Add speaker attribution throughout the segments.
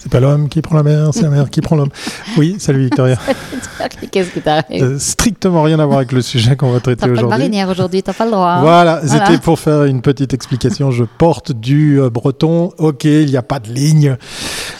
Speaker 1: C'est pas l'homme qui prend la mer, c'est la mer qui prend l'homme. Oui, salut Victoria.
Speaker 2: Qu'est-ce qui t'arrive
Speaker 1: Euh, strictement rien à voir avec le sujet qu'on va traiter
Speaker 2: T'as pas de
Speaker 1: aujourd'hui.
Speaker 2: marinière aujourd'hui, t'as pas le droit. hein.
Speaker 1: Voilà,
Speaker 2: Voilà.
Speaker 1: c'était pour faire une petite explication. Je porte du euh, breton. Ok, il n'y a pas de ligne.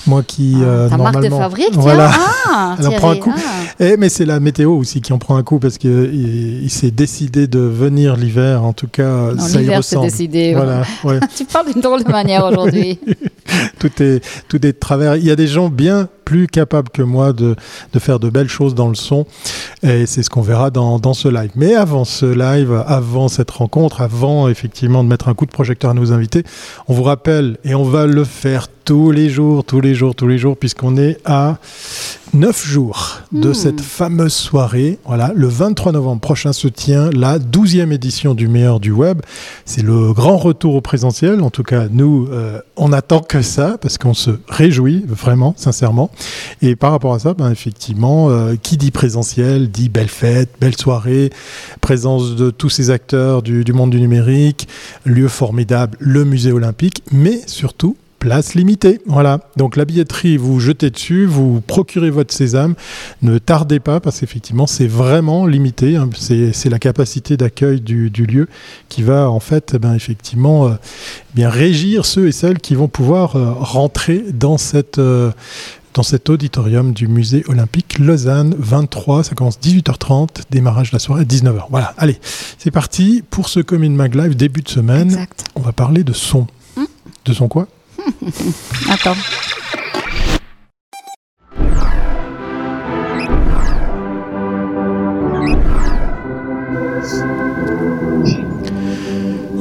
Speaker 1: Moi qui
Speaker 2: Ah,
Speaker 1: euh,
Speaker 2: Ta marque de
Speaker 1: normalement-
Speaker 2: fabrique.
Speaker 1: Voilà.
Speaker 2: Ah,
Speaker 1: Elle en prend un coup.
Speaker 2: ah.
Speaker 1: Eh, mais c'est la météo aussi qui en prend un coup parce qu'il il, il s'est décidé de venir l'hiver. En tout cas,
Speaker 2: Non,
Speaker 1: ça y ressemble.
Speaker 2: décidé.
Speaker 1: Voilà, ouais.
Speaker 2: tu parles d'une drôle de manière aujourd'hui.
Speaker 1: tout est tout est de Il y a des gens bien plus capables que moi de, de faire de belles choses dans le son et c'est ce qu'on verra dans, dans ce live. Mais avant ce live, avant cette rencontre, avant effectivement de mettre un coup de projecteur à nos invités, on vous rappelle et on va le faire tous les jours, tous les jours, tous les jours puisqu'on est à 9 jours de
Speaker 2: Hmm.
Speaker 1: cette fameuse soirée. Voilà, le 23 novembre prochain se tient la 12e édition du meilleur du web. C'est le grand retour au présentiel. En tout cas, nous, euh, on attend que ça parce qu'on se réjouit vraiment, sincèrement. Et par rapport à ça, ben, effectivement, euh, qui dit présentiel dit belle fête, belle soirée, présence de tous ces acteurs du, du monde du numérique, lieu formidable, le musée olympique, mais surtout place limitée. Voilà. Donc la billetterie, vous jetez dessus, vous procurez votre sésame. Ne tardez pas parce qu'effectivement, c'est vraiment limité. hein. C'est la capacité d'accueil du, du lieu qui va en fait, eh ben, effectivement, euh, bien régir ceux et celles qui vont pouvoir euh, rentrer dans cette euh, dans cet auditorium du musée olympique Lausanne 23, ça commence 18h30, démarrage de la soirée à 19h. Voilà, allez, c'est parti pour ce Commune Mag Live, début de semaine.
Speaker 2: Exact.
Speaker 1: On va parler de son.
Speaker 2: Hmm.
Speaker 1: De son quoi?
Speaker 2: 哼哼那走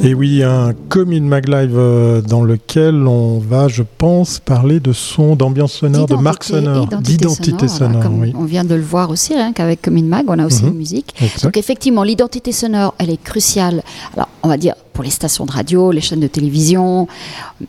Speaker 1: Et oui, un Commune Mag Live euh, dans lequel on va, je pense, parler de son, d'ambiance sonore, de marque sonore,
Speaker 2: identité
Speaker 1: d'identité
Speaker 2: sonore,
Speaker 1: oui.
Speaker 2: On vient de le voir aussi, rien qu'avec Commune Mag, on a aussi
Speaker 1: Mhm.
Speaker 2: une musique.
Speaker 1: Exact.
Speaker 2: Donc effectivement, l'identité sonore, elle est cruciale. Alors, on va dire pour les stations de radio, les chaînes de télévision,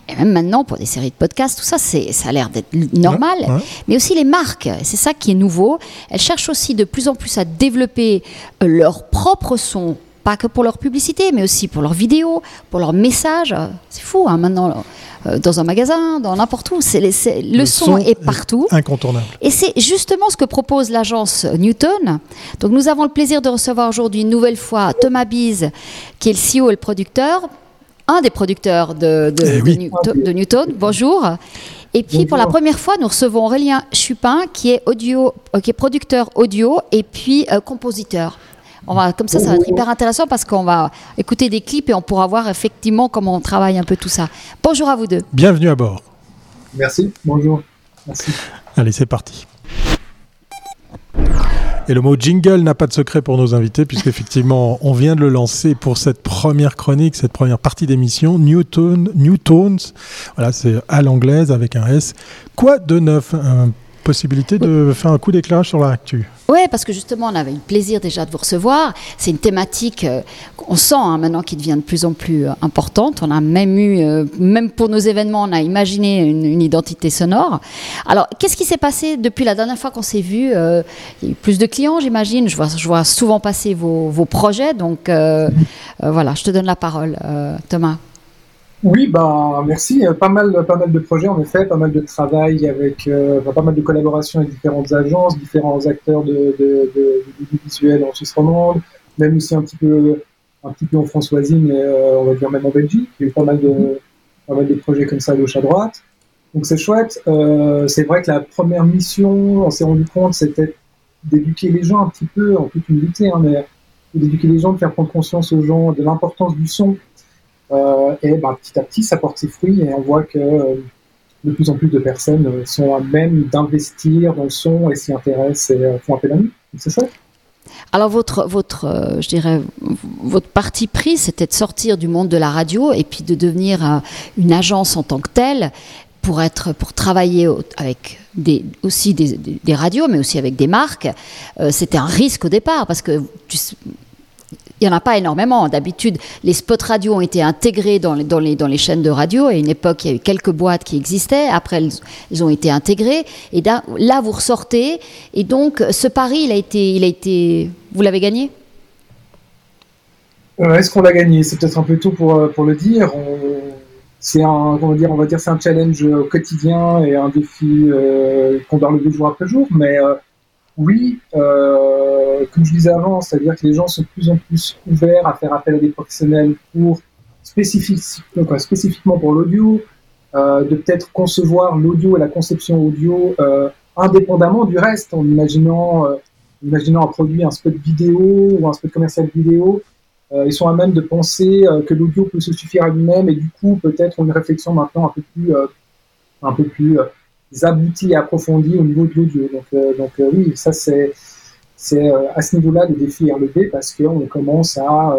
Speaker 2: et même maintenant pour des séries de podcasts, tout ça, ça a l'air d'être normal.
Speaker 1: Ouais, ouais.
Speaker 2: Mais aussi les marques, c'est ça qui est nouveau. Elles cherchent aussi de plus en plus à développer euh, leur propre son. Pas que pour leur publicité, mais aussi pour leurs vidéos, pour leurs messages. C'est fou, hein, maintenant, euh, dans un magasin, dans n'importe où. C'est le,
Speaker 1: Le
Speaker 2: son,
Speaker 1: son
Speaker 2: est
Speaker 1: est-
Speaker 2: partout.
Speaker 1: Incontournable.
Speaker 2: Et c'est justement ce que propose l'agence Newton. Donc nous avons le plaisir de recevoir aujourd'hui une nouvelle fois Thomas Bise, qui est le CEO et le producteur, un des producteurs de, de-
Speaker 1: Eh
Speaker 2: de. Newton, de Newton. Bonjour. Et puis pour la première fois, nous recevons Aurélien Chupin, qui est audio, euh, qui est producteur audio et puis euh, compositeur. On va, comme ça, ça va être hyper intéressant parce qu'on va écouter des clips et on pourra voir effectivement comment on travaille un peu tout ça. Bonjour à vous deux.
Speaker 1: Bienvenue à bord.
Speaker 3: Merci, bonjour. Merci.
Speaker 1: Allez, c'est parti. Et le mot jingle n'a pas de secret pour nos invités, puisqu'effectivement, on vient de le lancer pour cette première chronique, cette première partie d'émission, Newton, Newtons. Voilà, c'est à l'anglaise avec un S. Quoi de neuf? De faire un coup d'éclairage sur l'actu.
Speaker 2: Oui, parce que justement, on avait eu le plaisir déjà de vous recevoir. C'est une thématique euh, qu'on sent hein, maintenant qui devient de plus en plus euh, importante. On a même eu, euh, même pour nos événements, on a imaginé une, identité sonore. Alors, qu'est-ce qui s'est passé depuis la dernière fois qu'on s'est vu Euh, Il y a eu plus de clients, j'imagine? Je vois, je vois souvent passer vos, vos projets. Donc, voilà, je te donne la parole, Thomas.
Speaker 3: Oui, ben merci. Euh, Pas mal, pas mal de projets en effet, pas mal de travail avec, euh, pas mal de collaborations avec différentes agences, différents acteurs de, de, de, visuel en Suisse romande, même aussi un petit peu, un petit peu en Françoisie, mais euh, on va dire même en Belgique. Il y a eu pas mal de, pas mal de projets comme ça à gauche à droite. Donc c'est chouette. C'est vrai que la première mission, on s'est rendu compte, c'était d'éduquer les gens un petit peu, en toute humilité, hein, mais d'éduquer les gens, de faire prendre conscience aux gens de l'importance du son. Euh, et ben, petit à petit, ça porte ses fruits et on voit que euh, de plus en plus de personnes euh, sont à même d'investir dans le son et s'y intéressent et font appel à nous. C'est chouette.
Speaker 2: Alors votre, votre, je dirais, votre parti pris, c'était de sortir du monde de la radio et puis de devenir une agence en tant que telle pour être, pour travailler au- avec des, aussi des, radios, mais aussi avec des marques. C'était un risque au départ parce que il n'y en a pas énormément. D'habitude, les spots radio ont été intégrés dans les, dans, les, dans les chaînes de radio. À une époque, il y a eu quelques boîtes qui existaient. Après, elles, ont été intégrées. Et là, vous ressortez. Et donc, ce pari, il a été, il a été, vous l'avez gagné?
Speaker 3: Euh, Est-ce qu'on l'a gagné? C'est peut-être un peu tôt pour, euh, pour le dire. C'est un, on va dire, dire, c'est un challenge quotidien et un défi qu'on doit relever jour après jour. Mais oui, comme je disais avant, c'est-à-dire que les gens sont de plus en plus ouverts à faire appel à des professionnels pour spécifiquement, spécifiquement pour l'audio, de peut-être concevoir l'audio et la conception audio indépendamment du reste, en imaginant, euh, imaginant un produit, un spot vidéo ou un spot commercial vidéo. Euh, ils sont à même de penser euh, que l'audio peut se suffire à lui-même et du coup peut-être une réflexion maintenant un peu plus, un peu plus aboutie et approfondie au niveau de l'audio. Donc, donc oui, ça c'est c'est à ce niveau-là le défi RLB parce qu'on commence à,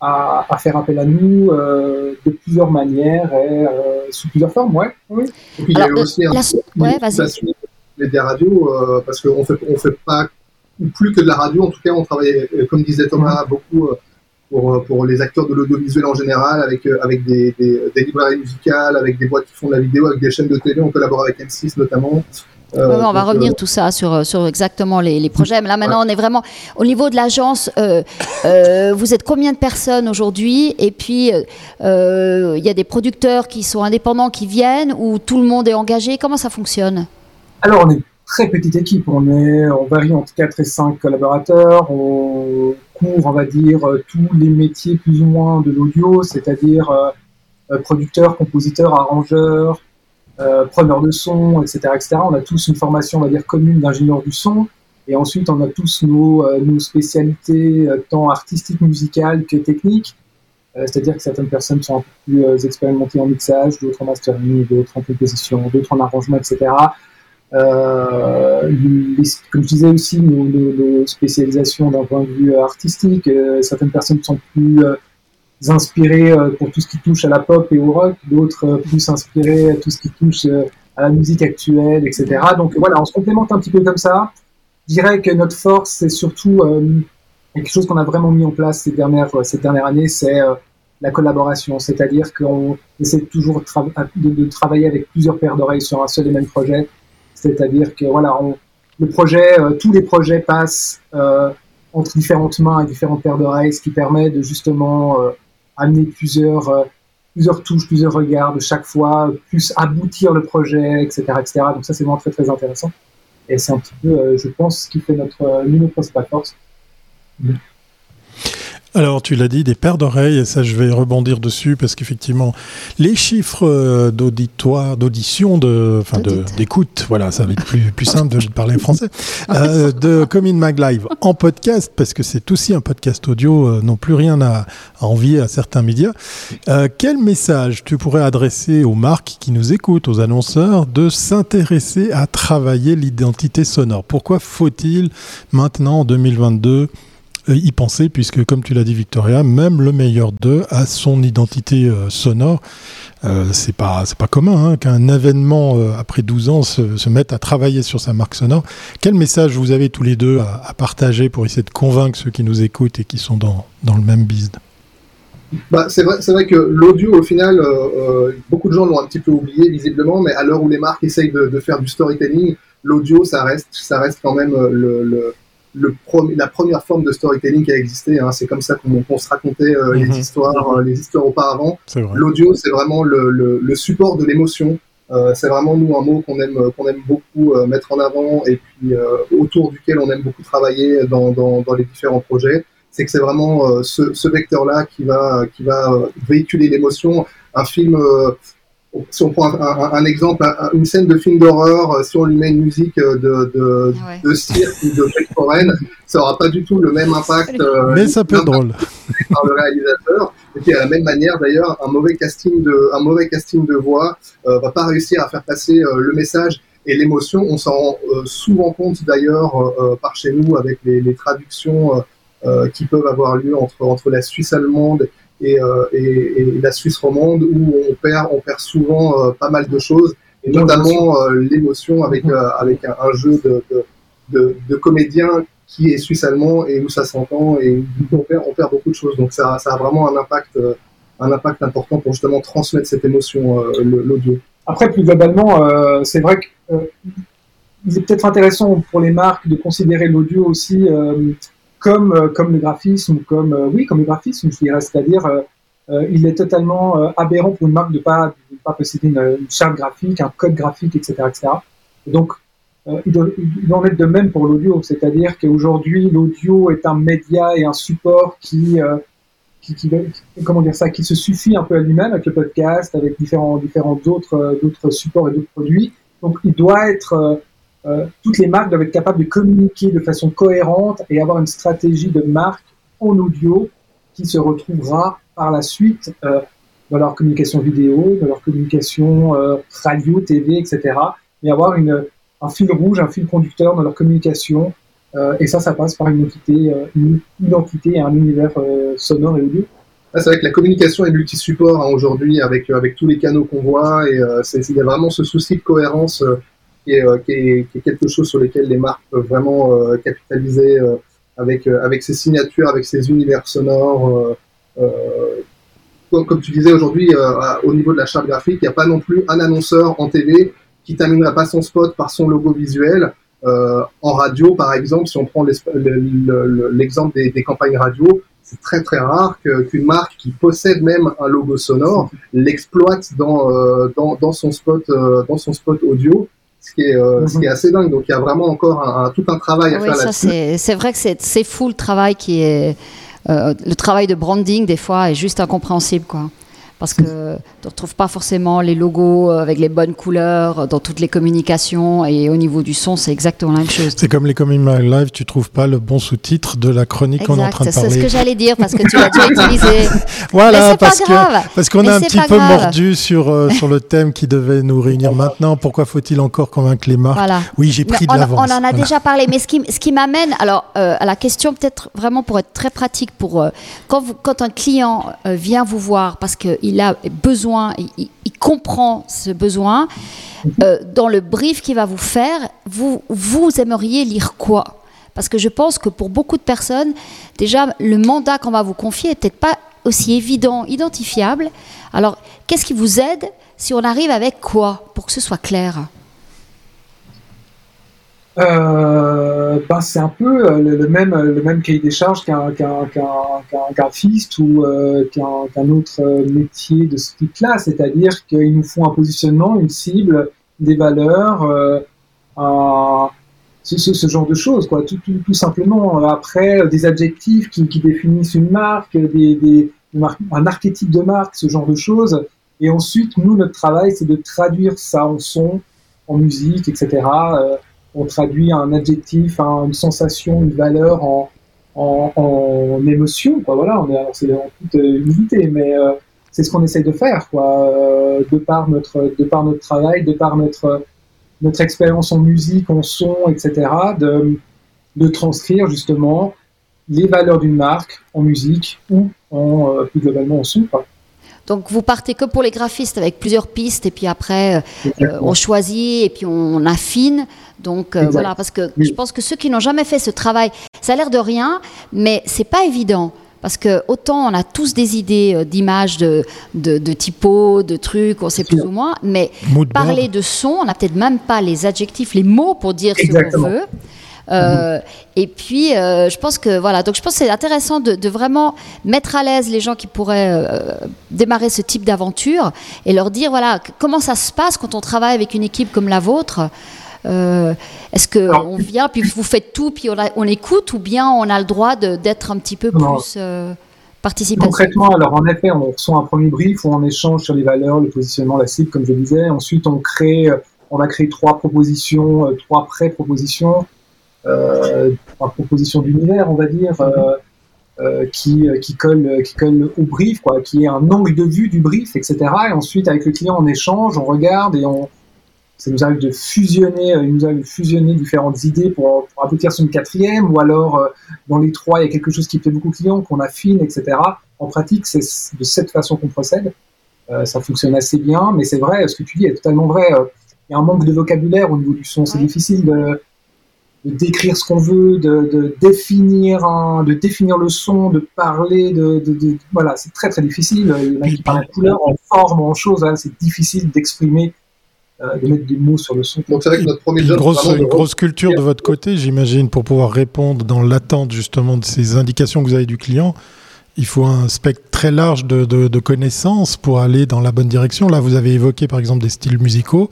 Speaker 3: à, à, faire appel à nous de plusieurs manières et sous plusieurs formes, ouais. Oui.
Speaker 4: Et puis, il y a aussi un, ouais, des radios euh, parce qu'on fait, on fait pas plus que de la radio. En tout cas, on travaille, euh, comme disait Thomas, beaucoup euh, pour, pour, les acteurs de l'audiovisuel en général, avec, avec des, des, des, librairies musicales, avec des boîtes qui font de la vidéo, avec des chaînes de télé. On collabore avec M6 notamment.
Speaker 2: on va revenir tout ça sur, sur exactement les, les projets. Mais là, maintenant, on est vraiment au niveau de l'agence. vous êtes combien de personnes aujourd'hui? Et puis, il y a des producteurs qui sont indépendants qui viennent ou tout le monde est engagé? Comment ça fonctionne?
Speaker 3: Alors, on est une très petite équipe. On, est, on varie entre 4 et 5 collaborateurs. On couvre, on va dire, tous les métiers plus ou moins de l'audio, c'est-à-dire euh, producteurs, compositeurs, arrangeurs, euh, preneurs de son, etc., etc. On a tous une formation, on va dire, commune d'ingénieur du son. Et ensuite, on a tous nos, euh, nos spécialités, euh, tant artistiques, musicales que techniques. Euh, c'est-à-dire que certaines personnes sont un peu plus expérimentées en mixage, d'autres en mastering, d'autres en composition, d'autres en arrangement, etc. Euh, comme je disais aussi, nos, spécialisations d'un point de vue artistique, euh, certaines personnes sont plus euh, inspirées pour tout ce qui touche à la pop et au rock, d'autres plus inspirées à tout ce qui touche à la musique actuelle, etc. Donc voilà, on se complémente un petit peu comme ça. Je dirais que notre force, c'est surtout quelque chose qu'on a vraiment mis en place ces dernières, ces dernières années, c'est la collaboration. C'est-à-dire qu'on essaie toujours de, travailler avec plusieurs paires d'oreilles sur un seul et même projet c'est-à-dire que voilà, le projet, euh, tous les projets passent euh, entre différentes mains et différentes paires d'oreilles, ce qui permet de justement euh, amener plusieurs, touches, plusieurs regards de chaque fois, plus aboutir le projet, etc., etc. Donc ça, c'est vraiment très très intéressant. Et c'est un petit peu, je pense, ce qui fait notre, l'une de forces.
Speaker 1: Alors, tu l'as dit, des paires d'oreilles, et ça, je vais rebondir dessus parce qu'effectivement, les chiffres euh, d'auditoire, d'audition, de, enfin, d'écoute, voilà, ça va être plus, plus simple de parler français, euh, de Comin Mag Live en podcast, parce que c'est aussi un podcast audio, euh, non plus rien à, envier à certains médias. Euh, quel message tu pourrais adresser aux marques qui nous écoutent, aux annonceurs, de s'intéresser à travailler l'identité sonore? Pourquoi faut-il maintenant, en 2022, euh, y penser, puisque comme tu l'as dit Victoria, même le meilleur d'eux a son identité euh, sonore. Euh, c'est pas c'est pas commun hein, qu'un événement euh, après 12 ans se, se, mette à travailler sur sa marque sonore. Quel message vous avez tous les deux à, partager pour essayer de convaincre ceux qui nous écoutent et qui sont dans, dans le même business
Speaker 4: bah, c'est vrai, vrai, que l'audio, au final, euh, beaucoup de gens l'ont un petit peu oublié visiblement, mais à l'heure où les marques essayent de, de faire du storytelling, l'audio, ça reste, ça reste quand même le le la première forme de storytelling qui a existé. Hein. C'est comme ça qu'on se racontait euh, les mhm. histoires, euh, les histoires auparavant. L'audio, c'est vraiment le, le, le, support de l'émotion. Euh, c'est vraiment nous un mot qu'on aime, qu'on aime beaucoup euh, mettre en avant et puis autour duquel on aime beaucoup travailler dans, dans, dans les différents projets. C'est que c'est vraiment ce, ce vecteur-là qui va, qui va véhiculer l'émotion. Un film si on prend un, exemple, une scène de film d'horreur, euh, si on lui met une musique euh, de, cirque ou de fête foraine, ça aura pas du tout le même impact.
Speaker 1: Euh, Mais ça peut être drôle.
Speaker 4: Par le réalisateur. Et puis à la même manière, d'ailleurs, un mauvais casting de, un mauvais casting de voix euh, va pas réussir à faire passer le message et l'émotion. On s'en rend souvent compte d'ailleurs par chez nous avec les, les traductions qui peuvent avoir lieu entre entre la Suisse allemande et, et, la Suisse romande où on perd, on perd souvent euh, pas mal de choses, et notamment euh, l'émotion avec, avec un, jeu de, de, de, qui est suisse-allemand et où ça s'entend et on perd, on perd beaucoup de choses. Donc ça, ça a vraiment un impact, un impact important pour justement transmettre cette émotion, l'audio.
Speaker 3: Après, plus globalement, euh, c'est vrai que euh, il est peut-être intéressant pour les marques de considérer l'audio aussi euh, comme, euh, comme le graphisme, comme, euh, oui, comme le graphisme, je dirais, c'est-à-dire, euh, il est totalement aberrant pour une marque de pas de pas posséder une, charte graphique, un code graphique, etc., etc. donc il il, en être de même pour l'audio, c'est-à-dire qu'aujourd'hui l'audio est un média et un support qui qui, qui, comment dire ça, qui se suffit un peu à lui-même avec le podcast, avec différents, différents d'autres, d'autres supports et d'autres produits. Donc, il doit être, euh, euh, toutes les marques doivent être capables de communiquer de façon cohérente et avoir une stratégie de marque en audio qui se retrouvera par la suite euh, dans leur communication vidéo, dans leur communication euh, radio, TV, etc. Et avoir un fil rouge, un fil conducteur dans leur communication euh, et ça, ça passe par une identité, euh, une identité et un univers euh, sonore et audio.
Speaker 4: Ah, c'est vrai que la communication est multi-support hein, aujourd'hui avec, avec tous les canaux qu'on voit et il y a vraiment ce souci de cohérence qui est, qui, est, quelque chose sur lequel les marques peuvent vraiment capitaliser avec, avec ses signatures, avec ses univers sonores. Comme, tu disais aujourd'hui, au niveau de la charte graphique, il n'y a pas non plus un annonceur en télé qui terminera pas son spot par son logo visuel. Euh, en radio, par exemple, si on prend l'exemple des, campagnes radio, c'est très très rare qu'une marque qui possède même un logo sonore l'exploite dans, euh, dans, euh, dans son spot audio. Ce qui, est, euh, ce qui est mhm. assez dingue. Donc il y a vraiment encore un, tout un travail à
Speaker 2: oui,
Speaker 4: faire là-dessus.
Speaker 2: C'est vrai que c'est fou le travail qui est. le travail de branding, des fois, est juste incompréhensible. Quoi parce que tu ne retrouves pas forcément les logos avec les bonnes couleurs dans toutes les communications et au niveau du son, c'est exactement la même chose.
Speaker 1: C'est comme les Coming Live, tu trouves pas le bon sous-titre de la chronique qu'on est en train de parler.
Speaker 2: C'est ce que j'allais dire parce que tu l'as déjà utilisé.
Speaker 1: voilà, parce que parce qu'on a un petit peu mordu sur euh, sur le thème qui devait nous réunir maintenant. Pourquoi faut-il encore convaincre les marques voilà. Oui, j'ai pris de l'avance.
Speaker 2: On en a déjà parlé, mais ce qui ce qui m'amène alors euh, à la question peut-être vraiment pour être très pratique pour euh, quand vous, quand un client vient vous voir parce qu'il il a besoin, il, comprend ce besoin. Euh, dans le brief qu'il va vous faire, vous, vous aimeriez lire quoi? Parce que je pense que pour beaucoup de personnes, déjà, le mandat qu'on va vous confier n'est peut-être pas aussi évident, identifiable. Alors, qu'est-ce qui vous aide si on arrive avec quoi pour que ce soit clair?
Speaker 3: Euh, ben c'est un peu euh, le, même le même cahier des charges qu'un qu'un graphiste ou euh, qu'un autre métier de ce type-là, c'est-à-dire qu'il nous faut un positionnement, une cible, des valeurs, un, ce, ce, genre de choses, quoi, tout, tout, tout simplement. Après, des adjectifs qui, qui définissent une marque, des, des, un archétype de marque, ce genre de choses. Et ensuite, nous, notre travail, c'est de traduire ça en son, en musique, etc on traduit un adjectif, une sensation, une valeur en, émotion. Voilà, on est, en toute humilité, mais euh, c'est ce qu'on essaye de faire, quoi, euh, de par notre, travail, de par notre, expérience en musique, en son, etc., de, transcrire justement les valeurs d'une marque en musique ou euh, plus globalement en son. Quoi.
Speaker 2: Donc vous partez que pour les graphistes avec plusieurs pistes et puis après euh, on choisit et puis on affine. Donc euh, voilà, parce que je pense que ceux qui n'ont jamais fait ce travail, ça a l'air de rien, mais c'est pas évident. Parce que autant on a tous des idées euh, d'images, de, de, de typos, de trucs, on sait plus ou moins, mais parler de son, on n'a peut-être même pas les adjectifs, les mots pour dire ce qu'on veut. Euh, et puis, euh, je pense que voilà, donc je pense que c'est intéressant de, de, vraiment mettre à l'aise les gens qui pourraient euh, démarrer ce type d'aventure et leur dire voilà comment ça se passe quand on travaille avec une équipe comme la vôtre? Est-ce qu'on vient puis vous faites tout puis on, a, on, écoute ou bien on a le droit d'être un petit peu plus participatif?
Speaker 3: Concrètement, alors en effet, on reçoit un premier brief où on échange sur les valeurs, le positionnement, la cible, comme je disais. Ensuite, on crée, on a créé trois propositions, trois pré-propositions euh, proposition d'univers, on va dire, euh, euh, qui, qui, colle, qui colle au brief, quoi, qui est un angle de vue du brief, etc. Et ensuite, avec le client, on échange, on regarde et on, ça nous arrive de fusionner, il nous arrive de fusionner différentes idées pour, pour aboutir sur une quatrième, ou alors dans les trois, il y a quelque chose qui plaît beaucoup au client, qu'on affine, etc. En pratique, c'est de cette façon qu'on procède. Euh, ça fonctionne assez bien, mais c'est vrai, ce que tu dis est totalement vrai. Il y a un manque de vocabulaire au niveau du son, c'est difficile de, de décrire ce qu'on veut, de, de, définir un, de définir le son, de parler, de, de voilà, c'est très très difficile. Il y en a qui parlent en couleur, en forme, en choses, hein, c'est difficile d'exprimer, euh, de mettre des mots sur le son.
Speaker 1: Donc c'est vrai que notre premier job, une grosse, une grosse culture de votre côté, j'imagine, pour pouvoir répondre dans l'attente justement de ces indications que vous avez du client. il faut un spectre très large de, de, connaissances pour aller dans la bonne direction. Là, vous avez évoqué par exemple des styles musicaux,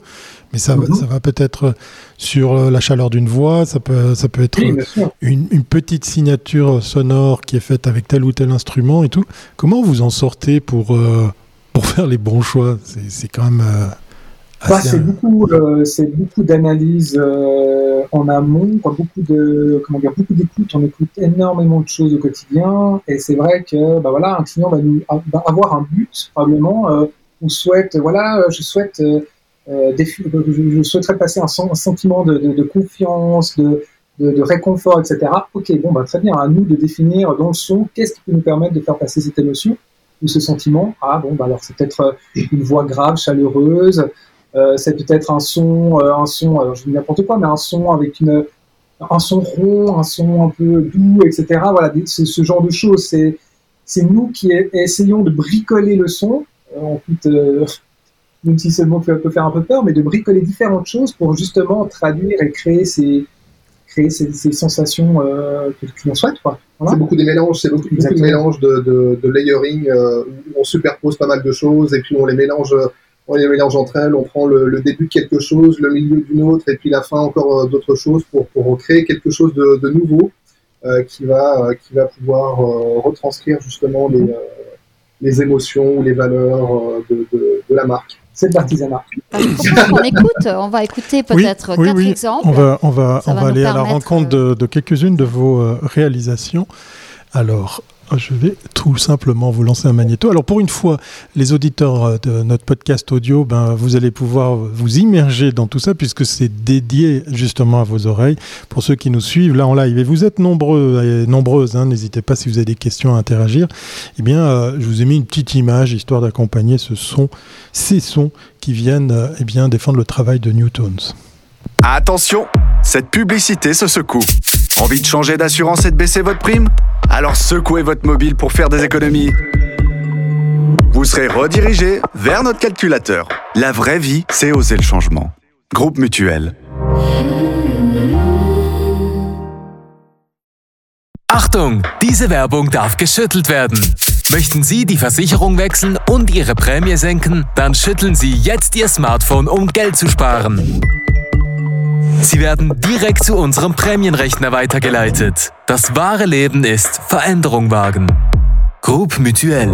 Speaker 1: mais ça, mhm. ça va peut-être sur euh, la chaleur d'une voix, ça peut, ça peut être une, une, petite signature sonore qui est faite avec tel ou tel instrument et tout. Comment vous en sortez pour, euh, pour faire les bons choix? C'est quand même... Euh,
Speaker 3: bah, c'est beaucoup, euh, beaucoup d'analyse euh, en amont, beaucoup de, comment dire, beaucoup d'écoute. On écoute énormément de choses au quotidien, et c'est vrai que, bah voilà, un client va, nous, avoir un but probablement. Euh, on souhaite, voilà, je souhaite, je, souhaiterais passer un, sentiment de, confiance, de, réconfort, etc. Ok, bon, bah très bien. À nous de définir dans le son qu'est-ce qui peut nous permettre de faire passer cette émotion ou ce sentiment. Ah bon, bah alors c'est peut-être une voix grave, chaleureuse. Euh, c'est peut-être un son, euh, un son, alors je dis n'importe quoi, mais un son avec une, un son rond, un son un peu doux, etc. Voilà, c'est ce genre de choses. C'est, nous qui essayons de bricoler le son, euh, en toute, même si ce mot peut, faire un peu peur, mais de bricoler différentes choses pour justement traduire et créer ces, créer ces, sensations euh, que client souhaite.
Speaker 4: C'est beaucoup des mélanges, c'est beaucoup, de mélanges de, de, de layering où on superpose pas mal de choses et puis on les mélange on les mélange entre elles, on prend le, début de quelque chose, le milieu d'une autre, et puis la fin encore euh, d'autres choses pour, pour créer quelque chose de, nouveau euh, qui, va, euh, qui va pouvoir retranscrire justement les, les émotions ou les valeurs de, de, la marque.
Speaker 3: C'est de l'artisanat.
Speaker 2: on écoute, on va écouter peut-être quatre exemples.
Speaker 1: On va, on va, on va aller à la rencontre de, de quelques-unes de vos réalisations. Alors, je vais tout simplement vous lancer un magnéto. Alors pour une fois, les auditeurs euh, de notre podcast audio, ben, vous allez pouvoir vous immerger dans tout ça puisque c'est dédié justement à vos oreilles. Pour ceux qui nous suivent là en live, et vous êtes nombreux et nombreuses, hein, n'hésitez pas si vous avez des questions à interagir. Eh bien, euh, je vous ai mis une petite image histoire d'accompagner ce son, ces sons qui viennent euh, eh bien, défendre le travail de Newtons.
Speaker 5: Attention, cette publicité se secoue. Envie de changer d'assurance et de baisser votre prime alors secouez votre mobile pour faire des économies. Vous serez redirigé vers notre calculateur. La vraie vie, c'est oser le changement. Groupe Mutuel.
Speaker 6: Achtung, diese Werbung darf geschüttelt werden. Möchten Sie die Versicherung wechseln und Ihre Prämie senken? Dann schütteln Sie jetzt Ihr Smartphone, um Geld zu sparen. Sie werden direkt zu unserem Prämienrechner weitergeleitet. Das wahre Leben ist Veränderung wagen. Groupe Mutuel.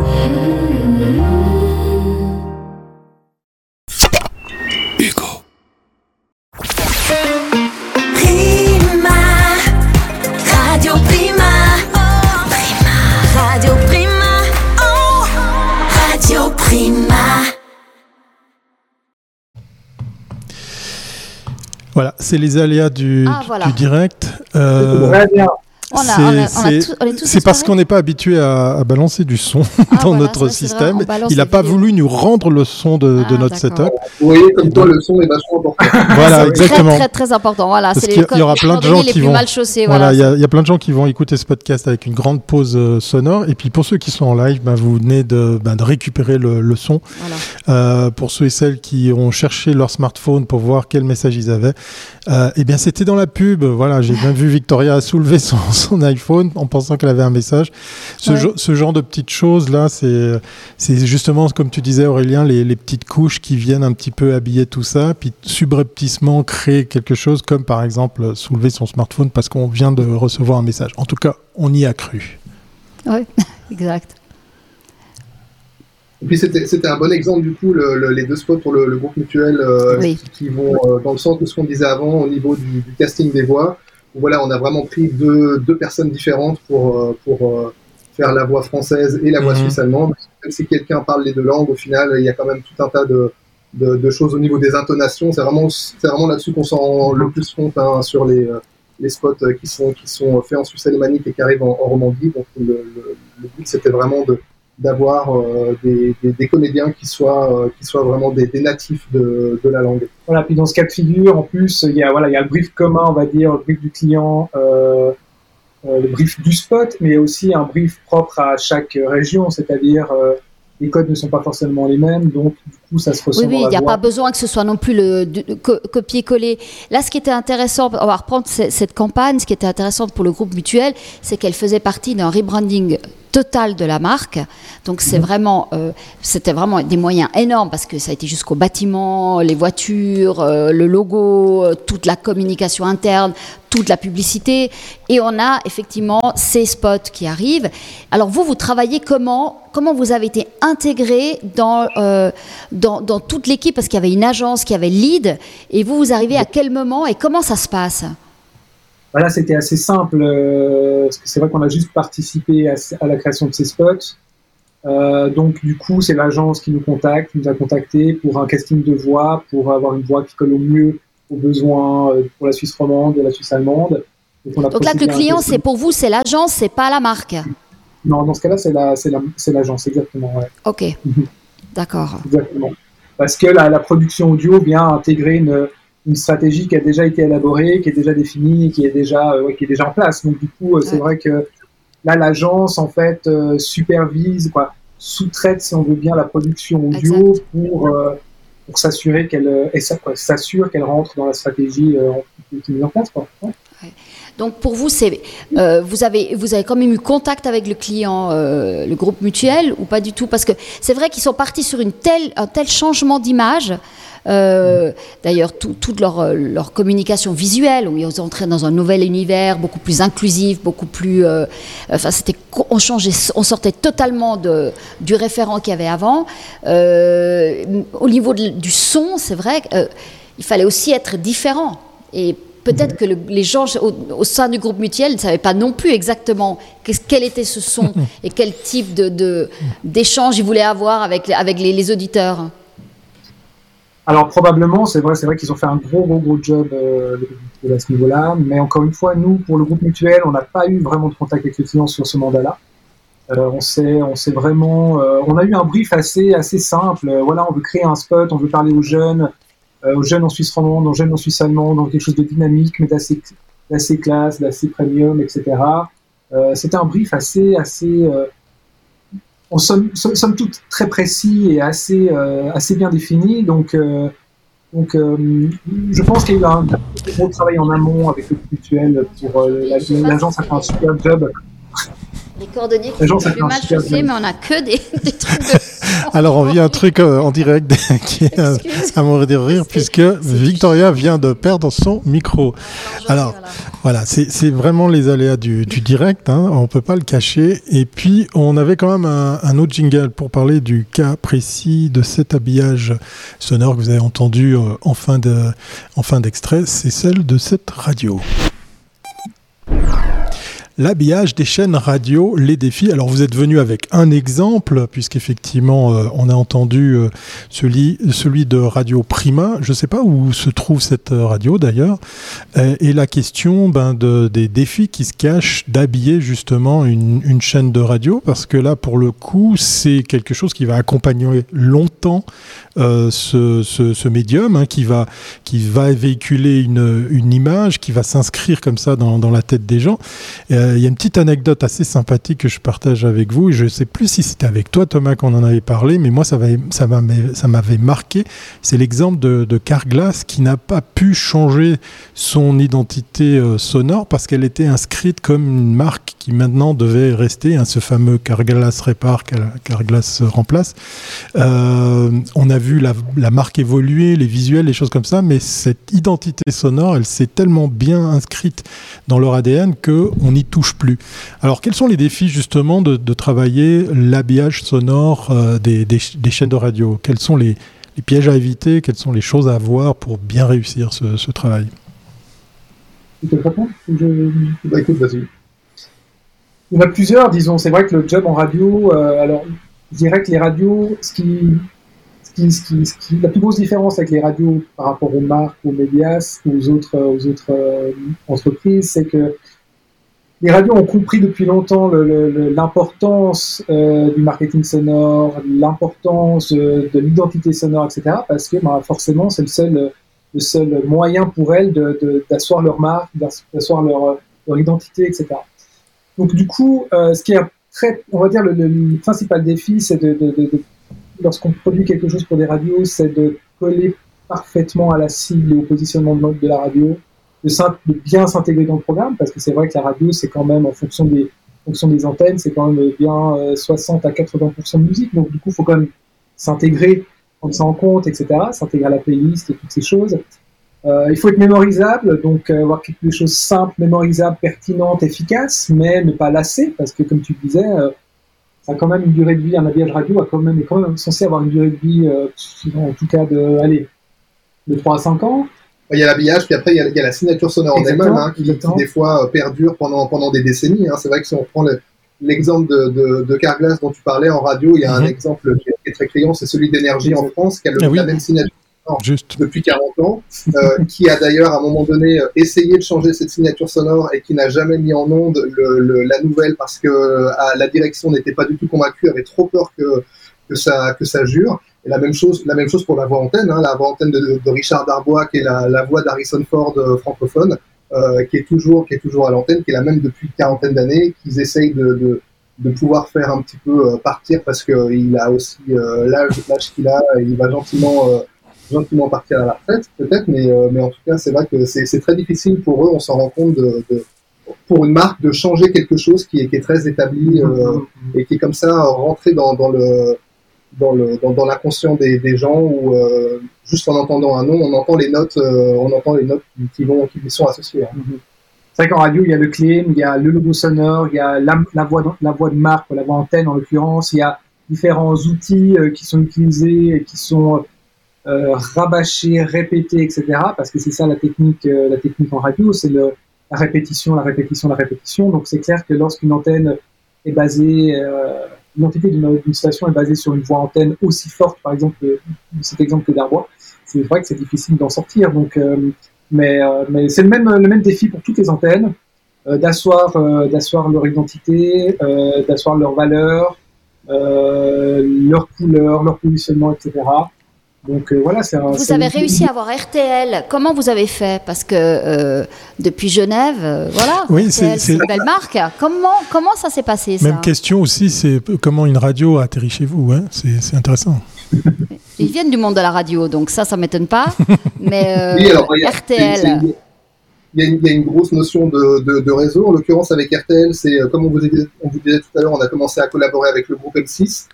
Speaker 1: Voilà, c'est les aléas du, ah, du direct.
Speaker 3: Euh,
Speaker 1: c'est parce qu'on n'est pas habitué à, balancer du son ah, dans notre système. Il n'a pas voulu nous rendre le son de,
Speaker 4: ah,
Speaker 1: notre setup.
Speaker 4: Vous voyez, comme toi, le son est vachement important.
Speaker 1: voilà, exactement.
Speaker 2: Très, très, très important. Voilà,
Speaker 1: parce qu'il y, aura plein de gens qui vont. Voilà, il y, a plein de gens qui vont écouter ce podcast avec une grande pause euh, sonore. Et puis pour ceux qui sont en live, ben, vous venez de, de récupérer le, le son. Euh, pour ceux et celles qui ont cherché leur smartphone pour voir quel message ils avaient, euh, eh bien c'était dans la pub. Voilà, j'ai bien vu Victoria soulever son son iPhone en pensant qu'elle avait un message. Ce, genre de petites choses là, c'est justement comme tu disais Aurélien, les, petites couches qui viennent un petit peu habiller tout ça, puis subrepticement créer quelque chose comme par exemple soulever son smartphone parce qu'on vient de recevoir un message. En tout cas, on y a cru.
Speaker 2: Oui, exact.
Speaker 4: Et puis c'était un bon exemple du coup les deux spots pour le, groupe mutuel euh, qui, vont euh, dans le sens de ce qu'on disait avant au niveau du, du casting des voix voilà, on a vraiment pris deux, deux personnes différentes pour, euh, pour euh, faire la voix française et la voix mhm. suisse allemande. Même si quelqu'un parle les deux langues, au final, il y a quand même tout un tas de, de, choses au niveau des intonations. C'est vraiment, c'est vraiment là-dessus qu'on s'en rend le plus compte hein, sur les, euh, les spots qui sont, qui sont faits en Suisse alémanique et qui arrivent en, Romandie. Donc le but, c'était vraiment de, d'avoir euh, des, des, comédiens qui soient, euh, qui soient vraiment des, des natifs de, de, la langue.
Speaker 3: Voilà, puis dans ce cas de figure, en plus, il y a, voilà, il y a le brief commun, on va dire, le brief du client, euh, euh le brief du spot, mais aussi un brief propre à chaque région, c'est-à-dire les codes ne sont pas forcément les mêmes, donc du coup, ça se
Speaker 2: Oui,
Speaker 3: ressent
Speaker 2: oui,
Speaker 3: dans
Speaker 2: il n'y a
Speaker 3: voix.
Speaker 2: pas besoin que ce soit non plus le copier-coller. Là, ce qui était intéressant, on va reprendre ce- cette campagne, ce qui était intéressant pour le groupe mutuel, c'est qu'elle faisait partie d'un rebranding total de la marque. Donc c'est vraiment, euh, c'était vraiment des moyens énormes parce que ça a été jusqu'au bâtiment, les voitures, euh, le logo, euh, toute la communication interne, toute la publicité. Et on a effectivement ces spots qui arrivent. Alors vous, vous travaillez comment Comment vous avez été intégré dans, dans, dans toute l'équipe? Parce qu'il y avait une agence qui avait lead. Et vous, vous arrivez à quel moment et comment ça se passe?
Speaker 3: Voilà, c'était assez simple, euh, parce que c'est vrai qu'on a juste participé à, à la création de ces spots. Euh, donc, du coup, c'est l'agence qui nous contacte, qui nous a contacté pour un casting de voix, pour avoir une voix qui colle au mieux aux besoins euh, pour la Suisse romande et la Suisse allemande. on a
Speaker 2: Donc là, le client, c'est pour vous, c'est l'agence, c'est pas la marque.
Speaker 3: Non, dans ce cas-là, c'est la, c'est la, l'agence, exactement. Ouais.
Speaker 2: Ok,
Speaker 3: Mhm.
Speaker 2: d'accord.
Speaker 3: Exactement. Parce que la, la production audio vient intégrer une, une stratégie qui a déjà été élaborée, qui est déjà définie, qui est déjà, euh, qui est déjà en place. Donc du coup, euh, c'est
Speaker 2: Ouais.
Speaker 3: vrai que là, l'agence en fait euh, supervise, quoi, sous-traite, si on veut bien, la production audio
Speaker 2: Exact.
Speaker 3: pour pour s'assurer qu'elle s'assure rentre dans la stratégie qui qui est mise en place. Quoi. Ouais.
Speaker 2: Donc pour vous, c'est euh, vous avez vous avez quand même eu contact avec le client, euh, le groupe mutuel ou pas du tout? Parce que c'est vrai qu'ils sont partis sur une telle un tel changement d'image. Euh, D'ailleurs, tout- toute leur, euh, leur communication visuelle, où ils entraient dans un nouvel univers beaucoup plus inclusif, beaucoup plus. euh, enfin, c'était on changeait, on sortait totalement de, du référent qu'il y avait avant. Euh, au niveau de- du son, c'est vrai qu'il fallait aussi être différent. Et peut-être que le- les gens au, au sein du groupe mutuel ne savaient pas non plus exactement quel était ce son et quel type de- de- d'échange ils voulaient avoir avec, les- avec les, les auditeurs.
Speaker 3: Alors probablement, c'est vrai, c'est vrai qu'ils ont fait un gros, gros, gros job euh, à ce niveau-là. Mais encore une fois, nous, pour le groupe mutuel, on n'a pas eu vraiment de contact avec le client sur ce mandat-là. Euh, on s'est, on s'est vraiment, euh, on a eu un brief assez, assez simple. Euh, voilà, on veut créer un spot, on veut parler aux jeunes, euh, aux jeunes en Suisse romande, aux jeunes en Suisse allemande, dans quelque chose de dynamique, mais d'assez, d'assez classe, d'assez premium, etc. Euh, c'était un brief assez, assez, en somme, somme, somme toute très précis et assez, euh, assez bien défini. Donc, euh, donc euh, je pense qu'il y a eu un gros travail en amont avec le mutuel pour euh, la- l'agence a fait un super job.
Speaker 2: Les cordonniers qui
Speaker 3: ça
Speaker 2: plus
Speaker 3: fait un
Speaker 2: mal
Speaker 3: super
Speaker 2: chaussés,
Speaker 3: job.
Speaker 2: mais on n'a que des, des trucs de.
Speaker 1: Alors, on vit un truc euh, en direct qui est à,
Speaker 2: Excuse.
Speaker 1: à mourir de rire, puisque Victoria vient de perdre son micro. Alors, Voilà, c'est vraiment les aléas du, du direct, hein, on peut pas le cacher. Et puis, on avait quand même un, un autre jingle pour parler du cas précis de cet habillage sonore que vous avez entendu euh, en fin de- en fin d'extrait, c'est celle de cette radio. L'habillage des chaînes radio, les défis. Alors vous êtes venu avec un exemple, puisqu'effectivement euh, on a entendu euh, celui, celui de Radio Prima. Je ne sais pas où se trouve cette euh, radio d'ailleurs. Euh, et la question ben, de, des défis qui se cachent d'habiller justement une, chaîne de radio, parce que là pour le coup c'est quelque chose qui va accompagner longtemps ce, médium, hein, qui, va, qui va véhiculer une, image, qui va s'inscrire comme ça dans, la tête des gens. Il y a une petite anecdote assez sympathique que je partage avec vous. Je ne sais plus si c'était avec toi, Thomas, qu'on en avait parlé, mais moi, ça m'avait marqué. C'est l'exemple de, de Carglass qui n'a pas pu changer son identité euh, sonore parce qu'elle était inscrite comme une marque maintenant devait rester, hein, ce fameux Carglass répare, Car- Carglass remplace. Euh, on a vu la, marque évoluer, les visuels, les choses comme ça, mais cette identité sonore, elle s'est tellement bien inscrite dans leur ADN que on n'y touche plus. Alors, quels sont les défis justement de, travailler l'habillage sonore euh, des, des ch- des chaînes de radio? Quels sont les, pièges à éviter? Quelles sont les choses à voir pour bien réussir ce, travail?
Speaker 3: Je-
Speaker 4: Bah écoute, vas-y.
Speaker 3: Il y en a plusieurs, disons. C'est vrai que le job en radio, euh, alors, je dirais que les radios, ce qui, la plus grosse différence avec les radios par rapport aux marques, aux médias, aux autres, autres euh, entreprises, c'est que les radios ont compris depuis longtemps l'importance euh, du marketing sonore, l'importance euh, de l'identité sonore, etc. Parce que bah, forcément, c'est le seul, le seul moyen pour elles d'asseoir leur marque, d'asseoir leur identité, etc. Donc du coup, euh, ce qui est très, on va dire le, principal défi, c'est de, de- de- de lorsqu'on produit quelque chose pour des radios, c'est de coller parfaitement à la cible et au positionnement de mode de la radio, de, bien s'intégrer dans le programme, parce que c'est vrai que la radio, c'est quand même, en fonction des, fonction des antennes, c'est quand même bien 60 à 80% de musique, donc du coup, il faut quand même s'intégrer, prendre ça en compte, etc., s'intégrer à la playlist et toutes ces choses. Euh, il faut être mémorisable, donc euh, avoir quelque chose simple, mémorisable, pertinente, efficace, mais ne pas lasser, parce que comme tu disais, euh, ça a quand même une durée de vie, un habillage radio a quand même, est quand même censé avoir une durée de vie, en tout cas de, allez, de 3 à 5 ans.
Speaker 4: Il y a l'habillage, puis après il y, a, la signature sonore en elle-même, hein, qui, des fois perdure pendant, pendant des décennies. Hein. C'est vrai que si on prend l'exemple de, de, de, Carglass dont tu parlais en radio, il y a un mhm. exemple qui est très criant, c'est celui d'énergie en France, qui a le, ah la même signature Juste. depuis 40 ans, euh, qui a d'ailleurs à un moment donné euh, essayé de changer cette signature sonore et qui n'a jamais mis en onde le, la nouvelle parce que euh, la direction n'était pas du tout convaincue, avait trop peur que, que, ça, que ça jure. Et la même chose, la même chose pour la voix antenne, hein, la voix antenne de, de, Richard Darbois, qui est la, la voix d'Harrison Ford francophone, euh, qui est toujours, qui est toujours à l'antenne, qui est la même depuis une quarantaine d'années, qu'ils essayent de, de, de, pouvoir faire un petit peu partir parce qu'il a aussi l'âge qu'il a, et il va gentiment gentiment partir à la retraite, peut-être, mais, euh, mais en tout cas, c'est vrai que c'est très difficile pour eux, on s'en rend compte, de, de, pour une marque, de changer quelque chose qui est, qui est très établi euh, mm-hmm. et qui est comme ça rentré dans, dans le dans le dans, dans l'inconscient des, des, gens où euh, juste en entendant un nom, on entend les notes, on entend les notes qui vont qui lui sont associées. Hein.
Speaker 3: Mm-hmm. C'est vrai qu'en radio, il y a le claim, il y a le logo sonore, il y a la, la voix, la voix de marque, la voix antenne en l'occurrence, il y a différents outils qui sont utilisés et qui sont euh, rabâcher, répéter, etc. Parce que c'est ça la technique, euh, la technique en radio, c'est la répétition, la répétition, la répétition. Donc c'est clair que lorsqu'une antenne est basée, euh, l'entité d'une station est basée sur une voix antenne aussi forte, par exemple, cet exemple que Darbois, c'est vrai que c'est difficile d'en sortir. Donc, mais, mais c'est le même, le même défi pour toutes les antennes, d'asseoir, d'asseoir leur identité, d'asseoir leur valeur, leur couleur, leur positionnement, etc. Donc euh, voilà, c'est
Speaker 2: Vous avez réussi à avoir RTL. Comment vous avez fait? Parce que euh, depuis Genève, euh, voilà,
Speaker 1: oui, c'est
Speaker 2: une belle marque. Comment, comment ça s'est passé
Speaker 1: Même question aussi, c'est comment une radio a atterri chez vous. Hein c'est intéressant.
Speaker 2: Ils viennent du monde de la radio, donc ça, ça m'étonne pas. Mais RTL.
Speaker 4: Il y, a une, grosse notion de, de, réseau. En l'occurrence, avec RTL, c'est comme on vous, on vous disait tout à l'heure, on a commencé à collaborer avec le groupe M6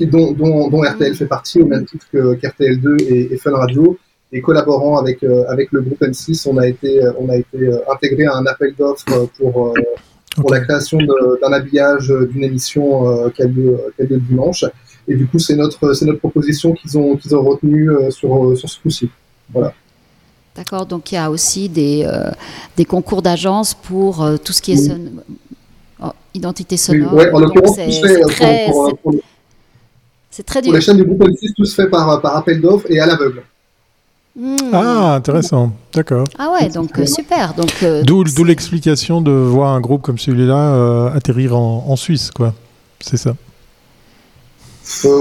Speaker 4: dont, dont, RTL fait partie, au même titre que qu'RTL2 et, Fun Radio. Et collaborant avec, euh, avec le groupe M6, on a été, euh, on a été euh, intégré à un appel d'offres pour, pour la création d'un habillage d'une émission qui a, lieu, qui, dimanche. Et du coup, c'est notre, notre proposition qu'ils ont, qu'ils ont retenue sur, sur ce coup-ci. Voilà.
Speaker 2: D'accord, donc il y a aussi des, des concours d'agence pour tout ce qui est oh, identité sonore.
Speaker 4: Oui, en l'occurrence, c'est c'est très dur. Pour les chaînes du groupe M6, tout se fait par, par appel d'offres et à l'aveugle.
Speaker 1: Hmm. Ah, intéressant. D'accord.
Speaker 2: Ah ouais, donc euh, super. Donc euh,
Speaker 1: d'où l'explication de voir un groupe comme celui-là euh, atterrir en, en, Suisse, quoi. C'est ça.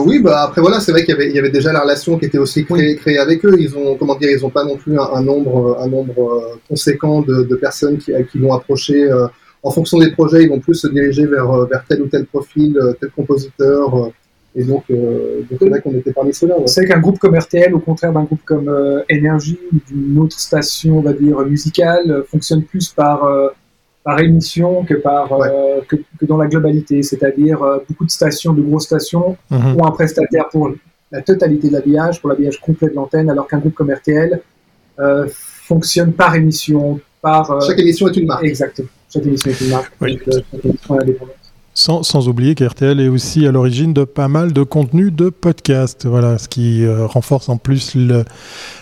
Speaker 4: oui, bah après voilà, c'est vrai qu'il y, y avait, déjà la relation qui était aussi créée, avec eux. Ils ont, comment dire, ils ont pas non plus un, nombre, un nombre conséquent de, de personnes qui, qui vont approcher. en fonction des projets, ils vont plus se diriger vers, vers tel ou tel profil, tel compositeur. Et donc, euh, c'est vrai qu'on était parmi ceux-là.
Speaker 3: C'est qu'un groupe comme RTL, au contraire d'un groupe comme euh, Énergie ou d'une autre station, on va dire, musicale, euh, fonctionne plus par, euh, par émission que, par, que, que, dans la globalité. C'est-à-dire, beaucoup de stations, de grosses stations, mhm. ont un prestataire pour la totalité de l'habillage, pour l'habillage complet de l'antenne, alors qu'un groupe comme RTL fonctionne par émission. Par,
Speaker 4: Chaque émission est une marque.
Speaker 3: Exactement. Chaque émission est une marque.
Speaker 1: Oui. Donc, chaque émission est indépendante. Sans, oublier qu'RTL est aussi à l'origine de pas mal de contenus de podcasts, voilà, ce qui euh, renforce en plus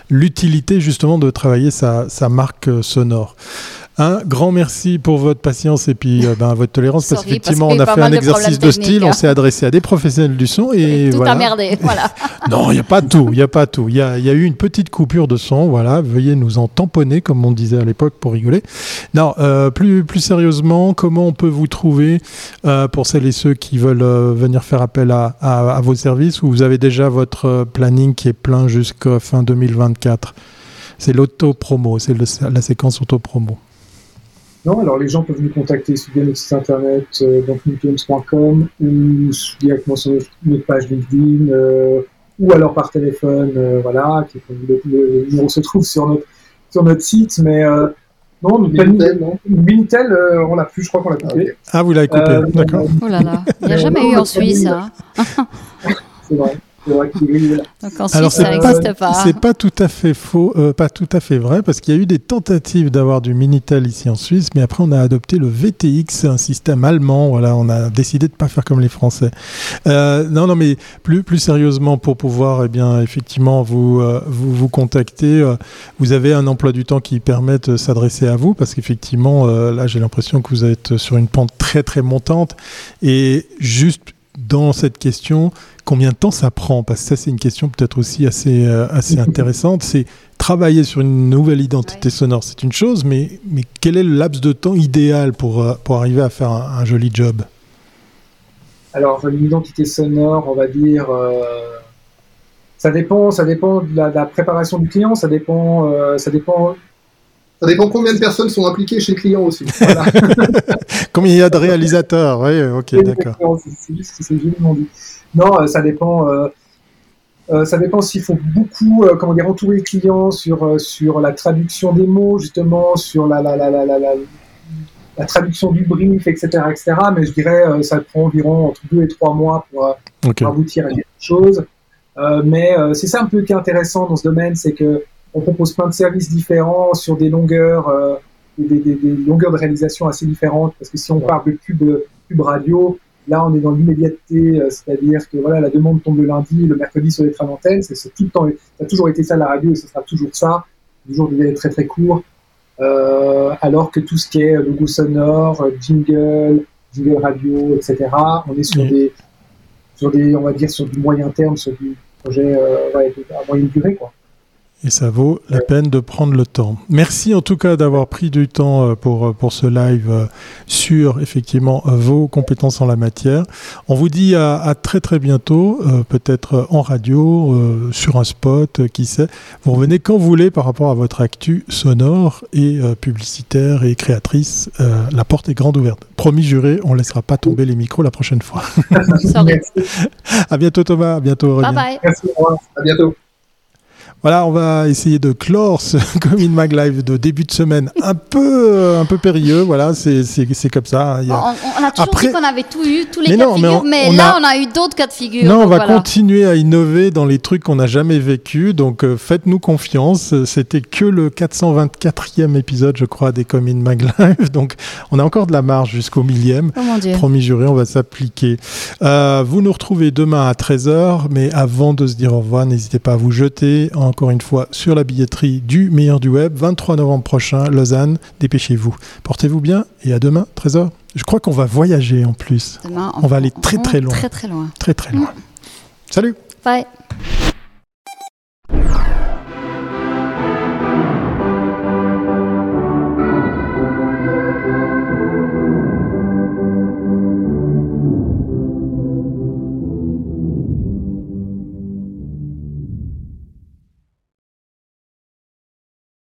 Speaker 1: l'utilité justement de travailler sa, sa marque sonore. Un grand merci pour votre patience et puis euh, ben, votre tolérance parce qu'effectivement on a fait un exercice de, style, on hein. s'est adressé à des professionnels du son et,
Speaker 2: tout
Speaker 1: voilà.
Speaker 2: a merdé, voilà.
Speaker 1: non, il n'y a pas tout, il y a pas tout. Il y a, y a, eu une petite coupure de son, voilà. Veuillez nous en tamponner comme on disait à l'époque pour rigoler. Non, euh, plus plus sérieusement, comment on peut vous trouver euh, pour celles et ceux qui veulent venir faire appel à, à, à, vos services ou vous avez déjà votre planning qui est plein jusqu'à fin 2024. C'est l'auto promo, c'est la séquence auto promo.
Speaker 3: Non, alors les gens peuvent nous contacter via notre site internet, euh, donc newgames.com, ou directement sur notre page LinkedIn, euh, ou alors par téléphone, euh, voilà, qui, le, le, numéro se trouve sur notre, sur notre site, mais euh, non,
Speaker 4: Minitel, non
Speaker 3: Minitel, euh, on l'a plus, je crois qu'on l'a coupé.
Speaker 1: Ah, vous l'avez coupé,
Speaker 3: Euh,
Speaker 1: d'accord.
Speaker 2: Oh là là, il n'y a jamais eu en Suisse.
Speaker 3: famille,
Speaker 2: Hein.
Speaker 3: C'est vrai.
Speaker 2: Donc en
Speaker 1: Alors,
Speaker 2: Suisse, ça
Speaker 1: c'est
Speaker 2: n'existe pas.
Speaker 1: C'est pas tout à fait faux, euh, pas tout à fait vrai, parce qu'il y a eu des tentatives d'avoir du Minitel ici en Suisse, mais après on a adopté le VTX, un système allemand. Voilà, on a décidé de pas faire comme les Français. Euh, non, non, mais plus plus sérieusement, pour pouvoir, eh bien, effectivement, vous euh, vous, vous contacter, euh, vous avez un emploi du temps qui permet de s'adresser à vous, parce qu'effectivement, euh, là, j'ai l'impression que vous êtes sur une pente très très montante, et juste dans cette question, combien de temps ça prend? Parce que ça, c'est une question peut-être aussi assez, euh, assez intéressante. C'est travailler sur une nouvelle identité sonore, c'est une chose, mais, mais quel est le laps de temps idéal pour, euh, pour arriver à faire un, un joli job?
Speaker 3: Alors, une identité sonore, on va dire, euh, ça dépend, ça dépend de la, de la préparation du client, ça dépend, euh, ça dépend.
Speaker 4: Ça dépend combien de personnes sont impliquées chez le client aussi.
Speaker 3: Voilà.
Speaker 1: Combien il y a de réalisateurs Oui, ok, d'accord.
Speaker 3: C'est juste que c'est joliment dit. Non, euh, ça dépend. euh, euh, ça dépend s'il faut beaucoup, euh, comment dire, entourer le client sur euh, sur la traduction des mots, justement, sur la la la la la, la, la traduction du brief, etc., etc. Mais je dirais, euh, ça prend environ entre deux et trois mois pour, euh,
Speaker 1: Ok.
Speaker 3: pour aboutir à quelque chose. Euh, mais euh, c'est ça un peu qui est intéressant dans ce domaine, c'est que on propose plein de services différents sur des longueurs, euh, des, des- des longueurs de réalisation assez différentes. Parce que si on parle de pub, pub radio, là on est dans l'immédiateté, euh, c'est-à-dire que voilà la demande tombe le lundi, le mercredi sur les trains d'antenne, c'est tout le temps, ça a toujours été ça la radio et ce sera toujours ça, toujours des délais très très courts. Euh, alors que tout ce qui est logo sonore, euh, jingle, jingle radio, etc., on est sur des sur des, on va dire, sur du moyen terme, sur du projet euh, à moyenne durée. Quoi.
Speaker 1: Et ça vaut la peine de prendre le temps. Merci en tout cas d'avoir pris du temps euh, pour, euh, pour ce live euh, sur effectivement vos compétences en la matière. On vous dit à, à très très bientôt, euh, peut-être en radio, euh, sur un spot, euh, qui sait. Vous revenez quand vous voulez par rapport à votre actu sonore et publicitaire et créatrice. La porte est grande ouverte. Promis juré, on ne laissera pas tomber les micros la prochaine fois. À bientôt Thomas, à bientôt Aurélien.
Speaker 2: Bye bye.
Speaker 3: merci.
Speaker 4: À bientôt.
Speaker 1: Voilà, on va essayer de clore ce Comin Mag Live de début de semaine un peu, euh, un peu périlleux. Voilà, c'est comme ça. il y
Speaker 2: On,
Speaker 1: a-
Speaker 2: on a toujours
Speaker 1: Après-
Speaker 2: dit qu'on avait tout eu, tous les
Speaker 1: Mais
Speaker 2: cas
Speaker 1: non,
Speaker 2: de
Speaker 1: mais
Speaker 2: figure,
Speaker 1: on-
Speaker 2: mais,
Speaker 1: on
Speaker 2: là,
Speaker 1: a-
Speaker 2: on a eu d'autres cas de figure.
Speaker 1: Non, on va
Speaker 2: voilà.
Speaker 1: continuer à innover dans les trucs qu'on n'a jamais vécu. Donc euh, faites-nous confiance. C'était que le 424e épisode, je crois, des Comin Mag Live. Donc on a encore de la marge jusqu'au millième.
Speaker 2: Oh mon Dieu.
Speaker 1: Promis juré, on va s'appliquer. Euh, vous nous retrouvez demain à 13h, mais avant de se dire au revoir, n'hésitez pas à vous jeter encore une fois sur la billetterie du meilleur du web, 23 novembre prochain, Lausanne. Dépêchez-vous. Portez-vous bien et à demain, 13h. Je crois qu'on va voyager en plus.
Speaker 2: Demain,
Speaker 1: On va aller très, très loin.
Speaker 2: Très très loin.
Speaker 1: Très très loin. Salut
Speaker 2: Bye.